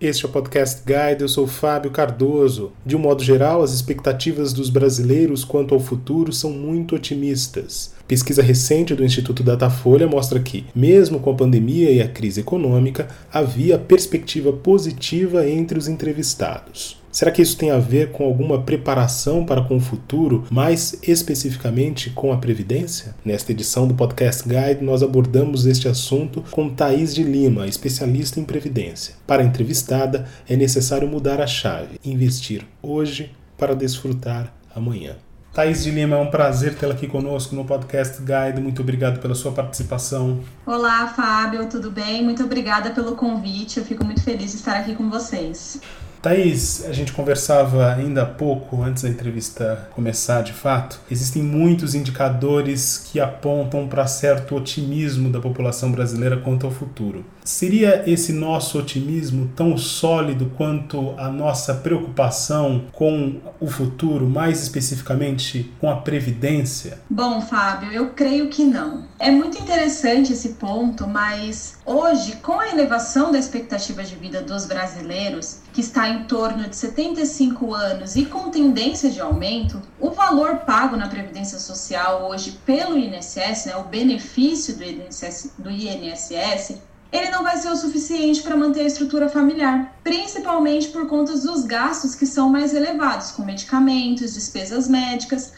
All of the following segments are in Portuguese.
Este é o Podcast Guide, eu sou Fábio Cardoso. De um modo geral, as expectativas dos brasileiros quanto ao futuro são muito otimistas. Pesquisa recente do Instituto Datafolha mostra que, mesmo com a pandemia e a crise econômica, havia perspectiva positiva entre os entrevistados. Será que isso tem a ver com alguma preparação para com o futuro, mais especificamente com a Previdência? Nesta edição do Podcast Guide, nós abordamos este assunto com Thaís de Lima, especialista em Previdência. Para a entrevistada, é necessário mudar a chave, investir hoje para desfrutar amanhã. Thaís de Lima, é um prazer tê-la aqui conosco no Podcast Guide. Muito obrigado pela sua participação. Olá, Fábio, tudo bem? Muito obrigada pelo convite. Eu fico muito feliz de estar aqui com vocês. Thaís, a gente conversava ainda há pouco, antes da entrevista começar de fato. Existem muitos indicadores que apontam para certo otimismo da população brasileira quanto ao futuro. Seria esse nosso otimismo tão sólido quanto a nossa preocupação com o futuro, mais especificamente com a previdência? Bom, Fábio, eu creio que não. É muito interessante esse ponto, mas hoje, com a elevação da expectativa de vida dos brasileiros, que está em torno de 75 anos e com tendência de aumento, o valor pago na Previdência Social hoje pelo INSS, né, o benefício do INSS, do INSS ele não vai ser o suficiente para manter a estrutura familiar, principalmente por conta dos gastos que são mais elevados, com medicamentos, despesas médicas.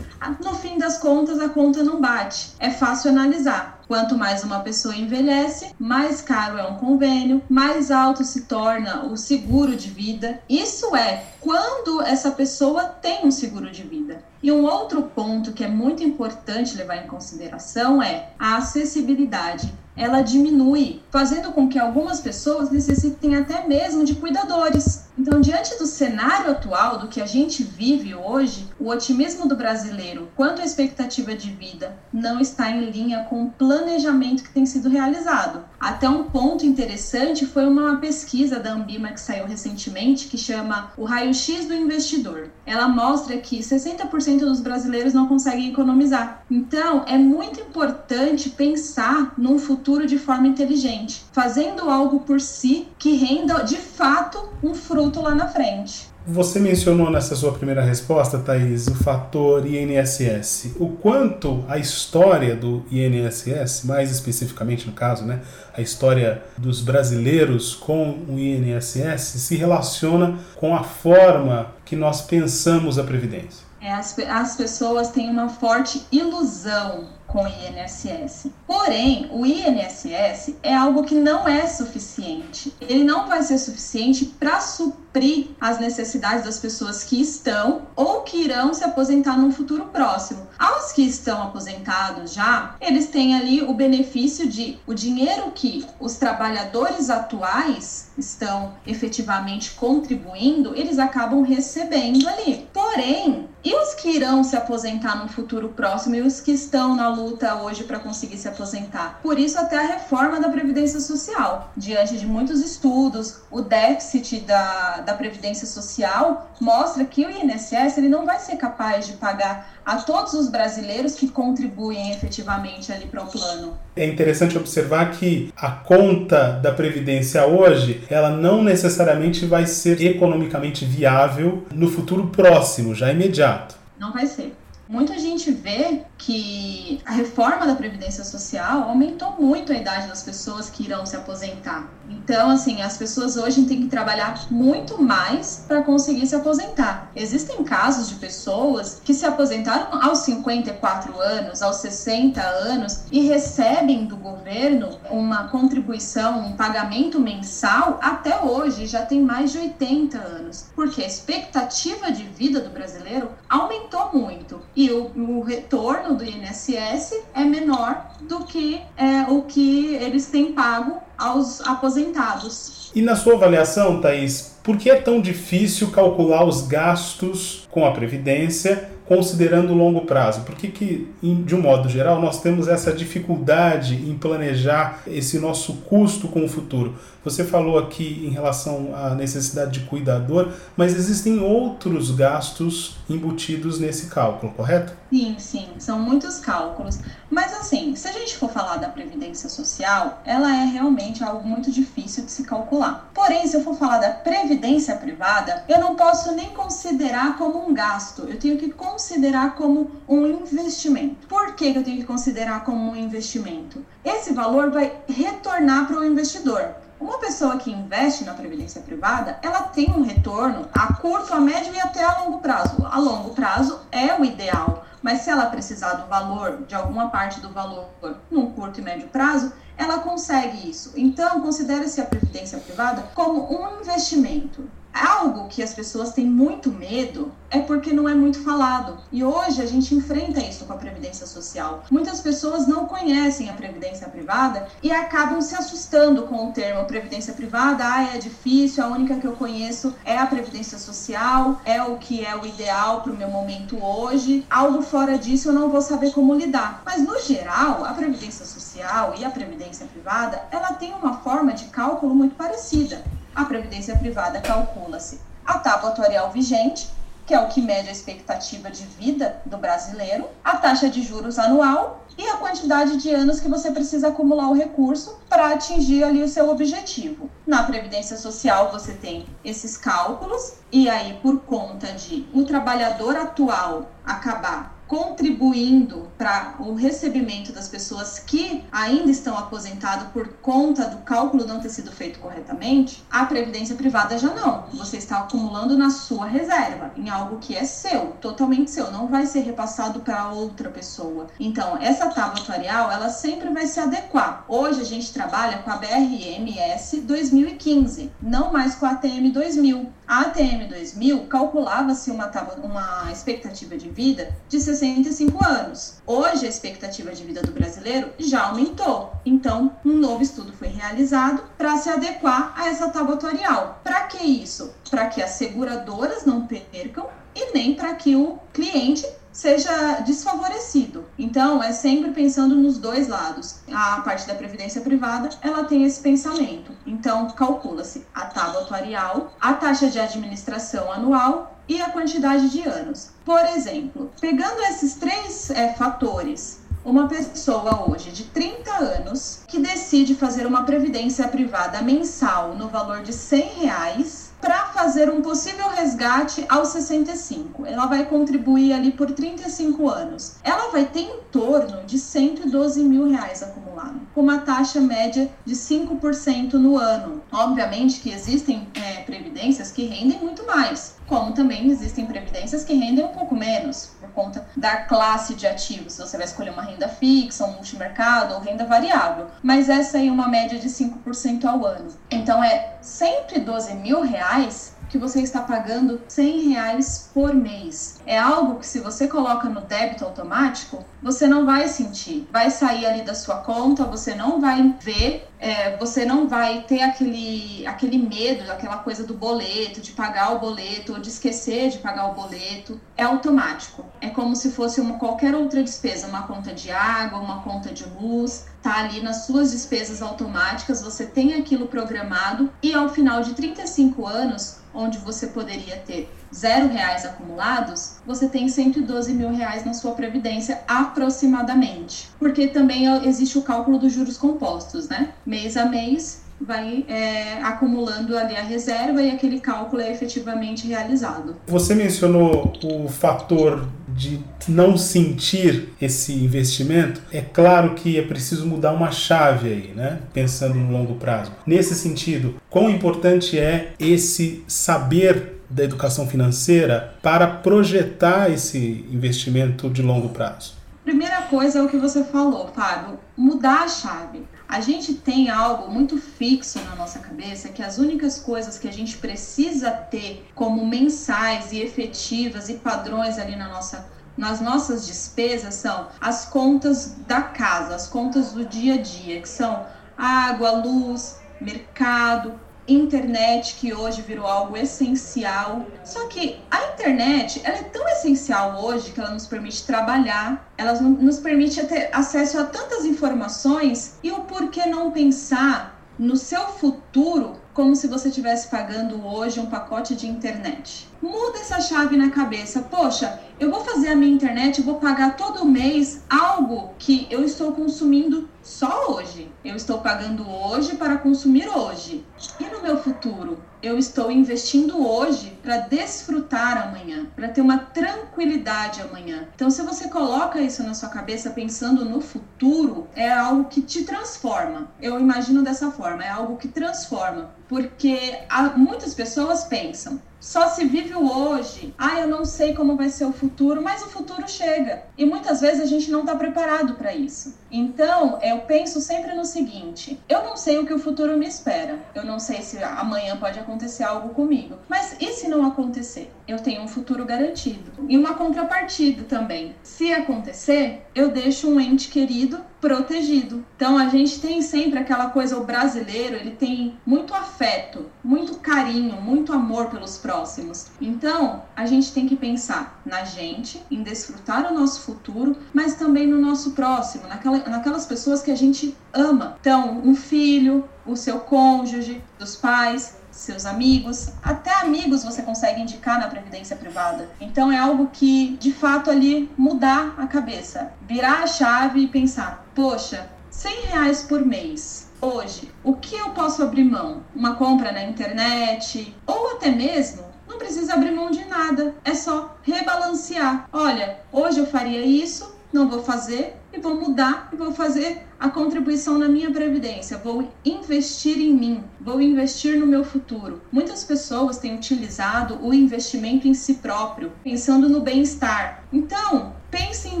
No fim das contas, a conta não bate. É fácil analisar. Quanto mais uma pessoa envelhece, mais caro é um convênio, mais alto se torna o seguro de vida. Isso é quando essa pessoa tem um seguro de vida. E um outro ponto que é muito importante levar em consideração é a acessibilidade ela diminui, fazendo com que algumas pessoas necessitem até mesmo de cuidadores. Então, diante do cenário atual, do que a gente vive hoje, o otimismo do brasileiro quanto à expectativa de vida não está em linha com o planejamento que tem sido realizado. Até um ponto interessante foi uma pesquisa da Ambima que saiu recentemente, que chama o raio-x do investidor. Ela mostra que 60% dos brasileiros não conseguem economizar. Então, é muito importante pensar num futuro de forma inteligente, fazendo algo por si que renda de fato um fruto lá na frente. Você mencionou nessa sua primeira resposta, Thaís, o fator INSS. O quanto a história do INSS, mais especificamente no caso, né, a história dos brasileiros com o INSS, se relaciona com a forma que nós pensamos a Previdência? É, as, as pessoas têm uma forte ilusão com o INSS. Porém, o INSS é algo que não é suficiente. Ele não vai ser suficiente para suprir as necessidades das pessoas que estão ou que irão se aposentar num futuro próximo. Aos que estão aposentados já, eles têm ali o benefício de o dinheiro que os trabalhadores atuais estão efetivamente contribuindo, eles acabam recebendo ali. Porém, e os que irão se aposentar no futuro próximo e os que estão na luta hoje para conseguir se aposentar? Por isso, até a reforma da Previdência Social. Diante de muitos estudos, o déficit da, da Previdência Social mostra que o INSS ele não vai ser capaz de pagar a todos os brasileiros que contribuem efetivamente ali para o plano. É interessante observar que a conta da previdência hoje, ela não necessariamente vai ser economicamente viável no futuro próximo, já imediato. Não vai ser. Muita gente vê que a reforma da Previdência Social aumentou muito a idade das pessoas que irão se aposentar. Então, assim, as pessoas hoje têm que trabalhar muito mais para conseguir se aposentar. Existem casos de pessoas que se aposentaram aos 54 anos, aos 60 anos e recebem do governo uma contribuição, um pagamento mensal até hoje, já tem mais de 80 anos. Porque a expectativa de vida do brasileiro aumentou muito e o, o retorno do INSS é menor do que é, o que eles têm pago aos aposentados. E na sua avaliação, Thaís, por que é tão difícil calcular os gastos com a Previdência considerando o longo prazo? Por que, que, de um modo geral, nós temos essa dificuldade em planejar esse nosso custo com o futuro? Você falou aqui em relação à necessidade de cuidador, mas existem outros gastos embutidos nesse cálculo, correto? Sim, sim, são muitos cálculos. Mas assim, se a gente for falar da previdência social, ela é realmente algo muito difícil de se calcular. Porém, se eu for falar da previdência privada, eu não posso nem considerar como um gasto, eu tenho que considerar como um investimento. Por que eu tenho que considerar como um investimento? Esse valor vai retornar para o investidor. Uma pessoa que investe na previdência privada, ela tem um retorno a curto, a médio e até a longo prazo. A longo prazo é o ideal, mas se ela precisar do valor, de alguma parte do valor, num curto e médio prazo, ela consegue isso. Então, considere-se a previdência privada como um investimento. Algo que as pessoas têm muito medo é porque não é muito falado. E hoje a gente enfrenta isso com a previdência social. Muitas pessoas não conhecem a previdência privada e acabam se assustando com o termo previdência privada. Ah, é difícil, a única que eu conheço é a previdência social, é o que é o ideal para o meu momento hoje. Algo fora disso eu não vou saber como lidar. Mas no geral, a previdência social e a previdência privada, ela tem uma forma de cálculo muito parecida a previdência privada calcula-se a tábua atuarial vigente, que é o que mede a expectativa de vida do brasileiro, a taxa de juros anual e a quantidade de anos que você precisa acumular o recurso para atingir ali o seu objetivo. Na previdência social você tem esses cálculos e aí por conta de o trabalhador atual acabar contribuindo para o recebimento das pessoas que ainda estão aposentadas por conta do cálculo não ter sido feito corretamente, a previdência privada já não. Você está acumulando na sua reserva, em algo que é seu, totalmente seu, não vai ser repassado para outra pessoa. Então, essa tábua atuarial, ela sempre vai se adequar. Hoje a gente trabalha com a BRMS 2015, não mais com a ATM 2000. A ATM 2000 calculava-se uma, uma expectativa de vida de 65 anos. Hoje, a expectativa de vida do brasileiro já aumentou. Então, um novo estudo foi realizado para se adequar a essa tábua atuarial. Para que isso? Para que as seguradoras não percam e nem para que o cliente seja desfavorecido. Então, é sempre pensando nos dois lados. A parte da previdência privada, ela tem esse pensamento. Então, calcula-se a tábua atuarial, a taxa de administração anual e a quantidade de anos. Por exemplo, pegando esses três é, fatores, uma pessoa hoje de 30 anos que decide fazer uma previdência privada mensal no valor de 100 reais para fazer um possível resgate aos 65. Ela vai contribuir ali por 35 anos. Ela vai ter em torno de 112 mil reais acumulado, com uma taxa média de 5% no ano. Obviamente que existem é, previdências que rendem muito mais, como também existem previdências que rendem um pouco menos, por conta da classe de ativos. Você vai escolher uma renda fixa, um multimercado ou renda variável. Mas essa aí é uma média de 5% ao ano. Então é 112 mil reais que você está pagando 100 reais por mês. É algo que se você coloca no débito automático, você não vai sentir. Vai sair ali da sua conta, você não vai ver, é, você não vai ter aquele, aquele medo, aquela coisa do boleto, de pagar o boleto ou de esquecer de pagar o boleto. É automático. É como se fosse uma qualquer outra despesa, uma conta de água, uma conta de luz. Tá ali nas suas despesas automáticas, você tem aquilo programado e ao final de 35 anos onde você poderia ter zero reais acumulados, você tem 112 mil reais na sua previdência aproximadamente. Porque também existe o cálculo dos juros compostos, né? Mês a mês vai é, acumulando ali a reserva e aquele cálculo é efetivamente realizado. Você mencionou o fator de não sentir esse investimento, é claro que é preciso mudar uma chave aí, né? Pensando no longo prazo. Nesse sentido, quão importante é esse saber da educação financeira para projetar esse investimento de longo prazo? Primeira coisa é o que você falou, Fábio, mudar a chave. A gente tem algo muito fixo na nossa cabeça que as únicas coisas que a gente precisa ter como mensais e efetivas e padrões ali na nossa nas nossas despesas são as contas da casa, as contas do dia a dia, que são água, luz, mercado, internet que hoje virou algo essencial. Só que a internet ela é tão essencial hoje que ela nos permite trabalhar, ela nos permite ter acesso a tantas informações e o porquê não pensar no seu futuro como se você estivesse pagando hoje um pacote de internet. Muda essa chave na cabeça. Poxa, eu vou fazer a minha internet, vou pagar todo mês algo que eu estou consumindo só hoje. Eu estou pagando hoje para consumir hoje. E no meu futuro? Eu estou investindo hoje para desfrutar amanhã, para ter uma tranquilidade amanhã. Então, se você coloca isso na sua cabeça pensando no futuro, é algo que te transforma. Eu imagino dessa forma, é algo que transforma. Porque muitas pessoas pensam, só se vive o hoje. Ah, eu não sei como vai ser o futuro, mas o futuro chega. E muitas vezes a gente não está preparado para isso. Então, eu penso sempre no seguinte: eu não sei o que o futuro me espera. Eu não sei se amanhã pode acontecer algo comigo. Mas e se não acontecer? Eu tenho um futuro garantido. E uma contrapartida também. Se acontecer, eu deixo um ente querido protegido. Então a gente tem sempre aquela coisa, o brasileiro, ele tem muito afeto, muito carinho, muito amor pelos próximos. Então a gente tem que pensar na gente, em desfrutar o nosso futuro, mas também no nosso próximo, naquela, naquelas pessoas que a gente ama. Então, um filho, o seu cônjuge, dos pais, seus amigos, até amigos você consegue indicar na previdência privada. Então é algo que de fato ali mudar a cabeça, virar a chave e pensar: poxa, 100 reais por mês. Hoje, o que eu posso abrir mão? Uma compra na internet ou até mesmo não precisa abrir mão de nada, é só rebalancear. Olha, hoje eu faria isso, não vou fazer e vou mudar e vou fazer a contribuição na minha previdência, vou investir em mim, vou investir no meu futuro. Muitas pessoas têm utilizado o investimento em si próprio, pensando no bem-estar. Então, pense em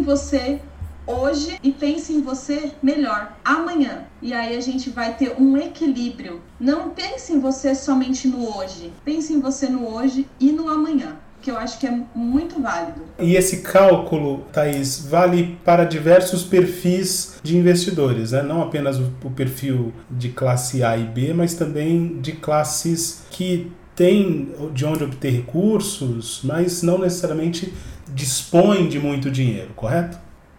você hoje e pense em você melhor amanhã. E aí a gente vai ter um equilíbrio. Não pense em você somente no hoje, pense em você no hoje e no amanhã que eu acho que é muito válido. E esse cálculo, Thaís, vale para diversos perfis de investidores, né? não apenas o perfil de classe A e B, mas também de classes que têm de onde obter recursos, mas não necessariamente dispõem de muito dinheiro, correto?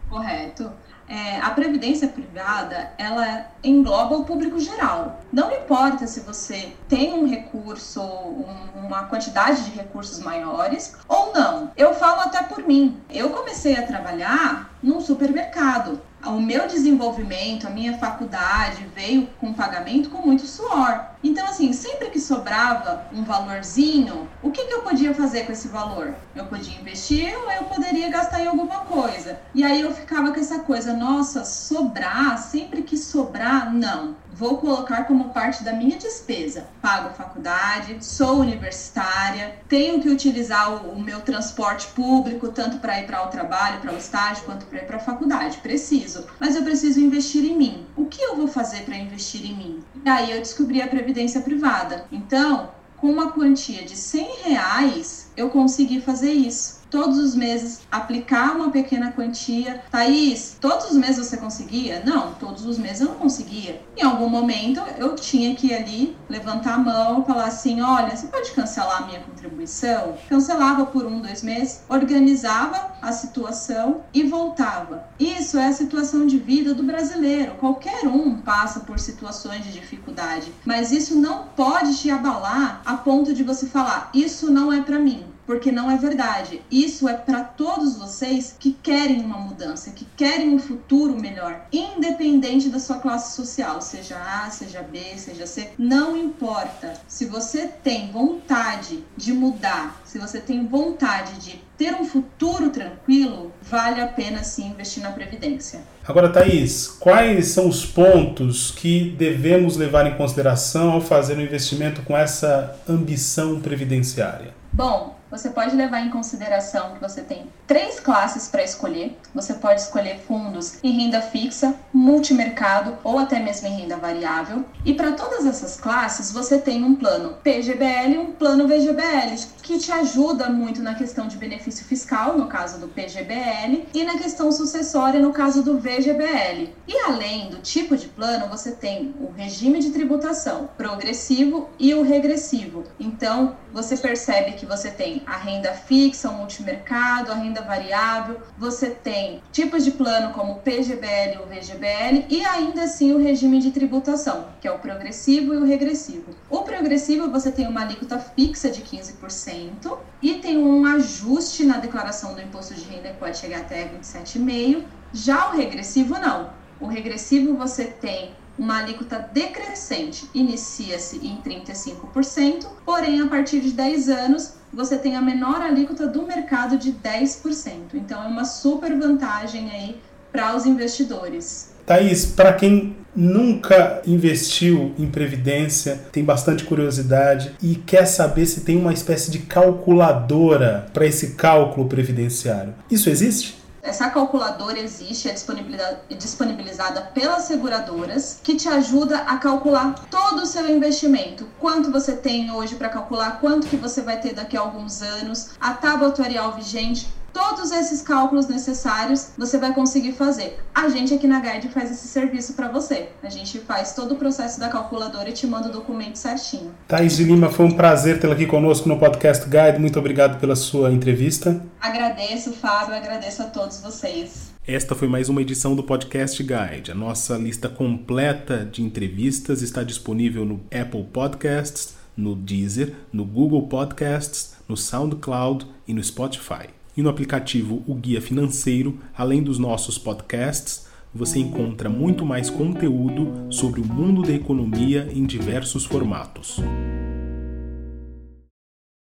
Correto é, a previdência privada ela engloba o público geral. Não importa se você tem um recurso, um, uma quantidade de recursos maiores ou não. Eu falo até por mim. Eu comecei a trabalhar num supermercado o meu desenvolvimento, a minha faculdade veio com pagamento com muito suor. Então, assim, sempre que sobrava um valorzinho, o que, que eu podia fazer com esse valor? Eu podia investir ou eu poderia gastar em alguma coisa. E aí eu ficava com essa coisa, nossa, sobrar, sempre que sobrar, não vou colocar como parte da minha despesa. Pago faculdade, sou universitária, tenho que utilizar o, o meu transporte público, tanto para ir para o trabalho, para o estágio, quanto para ir para a faculdade. Preciso, mas eu preciso investir em mim. O que eu vou fazer para investir em mim? E aí eu descobri a previdência privada. Então, com uma quantia de 100 reais, eu consegui fazer isso todos os meses aplicar uma pequena quantia. Thaís, todos os meses você conseguia? Não, todos os meses eu não conseguia. Em algum momento eu tinha que ir ali levantar a mão falar assim: olha, você pode cancelar a minha contribuição? Cancelava por um, dois meses, organizava a situação e voltava. Isso é a situação de vida do brasileiro. Qualquer um passa por situações de dificuldade, mas isso não pode te abalar a ponto de você falar: isso não é para mim porque não é verdade. Isso é para todos vocês que querem uma mudança, que querem um futuro melhor, independente da sua classe social, seja A, seja B, seja C, não importa. Se você tem vontade de mudar, se você tem vontade de ter um futuro tranquilo, vale a pena sim investir na previdência. Agora, Thaís, quais são os pontos que devemos levar em consideração ao fazer um investimento com essa ambição previdenciária? Bom, você pode levar em consideração que você tem três classes para escolher. Você pode escolher fundos em renda fixa, multimercado ou até mesmo em renda variável. E para todas essas classes, você tem um plano PGBL e um plano VGBL, que te ajuda muito na questão de benefício fiscal, no caso do PGBL, e na questão sucessória, no caso do VGBL. E além do tipo de plano, você tem o regime de tributação progressivo e o regressivo. Então, você percebe que você tem a renda fixa, o multimercado, a renda variável, você tem tipos de plano como o PGBL e o VGBL e ainda assim o regime de tributação, que é o progressivo e o regressivo. O progressivo você tem uma alíquota fixa de 15%, e tem um ajuste na declaração do imposto de renda que pode chegar até 27,5%. Já o regressivo, não. O regressivo você tem uma alíquota decrescente, inicia-se em 35%, porém a partir de 10 anos você tem a menor alíquota do mercado de 10%. Então é uma super vantagem aí para os investidores. Thaís, para quem nunca investiu em previdência, tem bastante curiosidade e quer saber se tem uma espécie de calculadora para esse cálculo previdenciário. Isso existe? Essa calculadora existe, é disponibilizada pelas seguradoras, que te ajuda a calcular todo o seu investimento. Quanto você tem hoje para calcular, quanto que você vai ter daqui a alguns anos, a tábua atuarial vigente, todos esses cálculos necessários você vai conseguir fazer. A gente aqui na Guide faz esse serviço para você. A gente faz todo o processo da calculadora e te manda o documento certinho. Thaís de Lima, foi um prazer tê-la aqui conosco no Podcast Guide. Muito obrigado pela sua entrevista. Agradeço, Fábio, agradeço a todos vocês. Esta foi mais uma edição do Podcast Guide. A nossa lista completa de entrevistas está disponível no Apple Podcasts, no Deezer, no Google Podcasts, no SoundCloud e no Spotify. E no aplicativo O Guia Financeiro, além dos nossos podcasts, você encontra muito mais conteúdo sobre o mundo da economia em diversos formatos.